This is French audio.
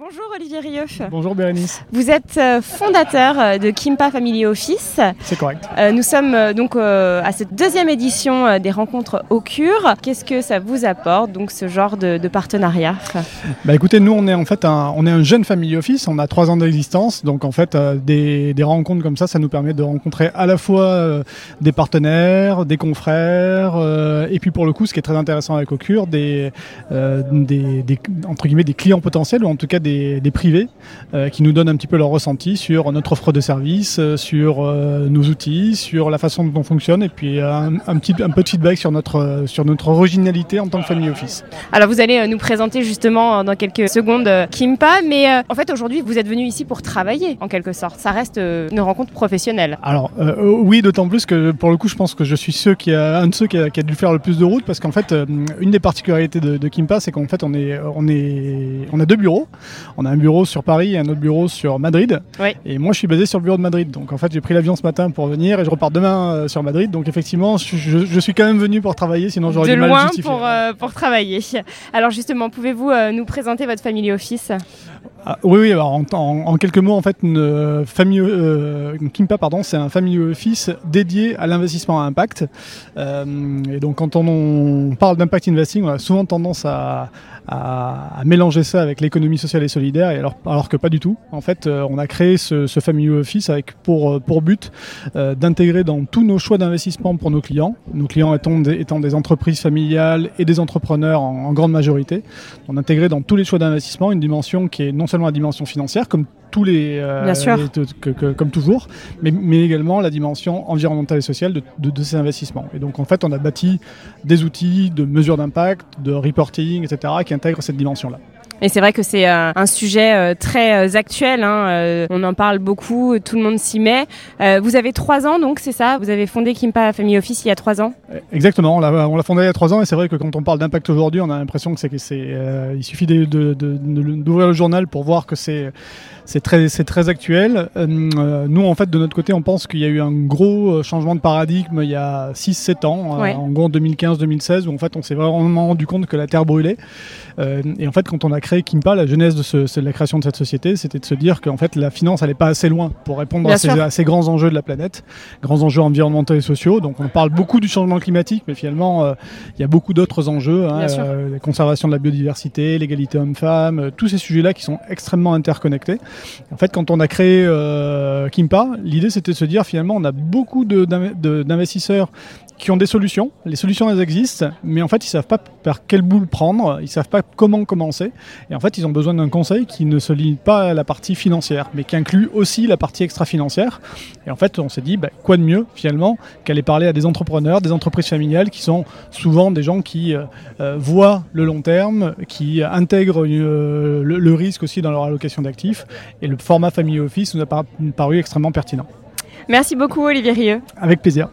Bonjour Olivier Rieuf. Bonjour Bérénice. Vous êtes euh, fondateur euh, de Kimpa Family Office. C'est correct. Euh, nous sommes donc à cette deuxième édition des rencontres au cure. Qu'est-ce que ça vous apporte donc ce genre de, partenariat? Bah écoutez, nous on est en fait un, on est un jeune family office. On a trois ans d'existence, donc en fait des, des, rencontres comme ça, ça nous permet de rencontrer à la fois des partenaires, des confrères, et puis pour le coup, ce qui est très intéressant avec Ocure, des, des, des entre guillemets des clients potentiels ou en tout cas des des, privés euh, qui nous donnent un petit peu leur ressenti sur notre offre de service, euh, sur euh, nos outils, sur la façon dont on fonctionne et puis un, petit, un peu de feedback sur notre, sur notre originalité en tant que family office. Alors vous allez nous présenter justement dans quelques secondes Kimpa, mais en fait aujourd'hui vous êtes venu ici pour travailler en quelque sorte. Ça reste une rencontre professionnelle. Alors oui, d'autant plus que pour le coup je pense que je suis ceux qui a, un de ceux qui a, dû faire le plus de route parce qu'en fait une des particularités de, de Kimpa c'est qu'en fait on est, on est, on a deux bureaux. On a un bureau sur Paris et un autre bureau sur Madrid. Et moi, je suis basé sur le bureau de Madrid. Donc, en fait, j'ai pris l'avion ce matin pour venir et je repars demain euh, sur Madrid. Donc, effectivement, je, suis quand même venu pour travailler, sinon j'aurais du mal à justifier. pour, euh, pour travailler. Alors, justement, pouvez-vous euh, nous présenter votre family office? Ah, oui, oui alors en, quelques mots, en fait, une famille, Kimpa, pardon, c'est un family office dédié à l'investissement à impact. et donc, quand on, parle d'impact investing, on a souvent tendance à, mélanger ça avec l'économie sociale et solidaire, et alors, que pas du tout. En fait, euh, on a créé ce, Family Office avec pour, euh, but euh, d'intégrer dans tous nos choix d'investissement pour nos clients, nos clients étant des, étant des entreprises familiales et des entrepreneurs en, grande majorité, on dans tous les choix d'investissement une dimension qui est non seulement la dimension financière, comme tous les, euh, comme toujours, mais, mais, également la dimension environnementale et sociale de, de, ces investissements. Et donc en fait, on a bâti des outils de mesure d'impact, de reporting, etc., qui intègrent cette dimension-là. Et c'est vrai que c'est euh, un sujet euh, très actuel. Hein, on en parle beaucoup, tout le monde s'y met. vous avez trois ans, donc c'est ça? Vous avez fondé Kimpa Family Office il y a trois ans? Exactement. On l'a fondé il y a trois ans, et c'est vrai que quand on parle d'impact aujourd'hui, on a l'impression que c'est, il suffit d'ouvrir le journal pour voir que c'est c'est très, très actuel. Euh, nous, en fait, de notre côté, on pense qu'il y a eu un gros euh, changement de paradigme il y a 6-7 ans, euh, en gros 2015-2016, où en fait, on s'est vraiment rendu compte que la Terre brûlait. et en fait, quand on a créé Kimpa, la genèse de, la création de cette société, c'était de se dire qu'en fait, la finance n'allait pas assez loin pour répondre à ces, grands enjeux de la planète, grands enjeux environnementaux et sociaux. Donc, on parle beaucoup du changement climatique, mais finalement, il y a beaucoup d'autres enjeux, hein, la conservation de la biodiversité, l'égalité homme-femme, tous ces sujets-là qui sont extrêmement interconnectés. En fait, quand on a créé euh, Kimpa, l'idée c'était de se dire finalement on a beaucoup d'investisseurs qui ont des solutions. Les solutions, elles existent, mais en fait, ils savent pas par quelle boule prendre, ils savent pas comment commencer. Et en fait, ils ont besoin d'un conseil qui ne se limite pas à la partie financière, mais qui inclut aussi la partie extra-financière. Et en fait, on s'est dit, bah, quoi de mieux, finalement, qu'aller parler à des entrepreneurs, des entreprises familiales, qui sont souvent des gens qui euh, euh, voient le long terme, qui intègrent euh, le, risque aussi dans leur allocation d'actifs. Et le format Family Office nous a paru extrêmement pertinent. Merci beaucoup, Olivier Rieux. Avec plaisir.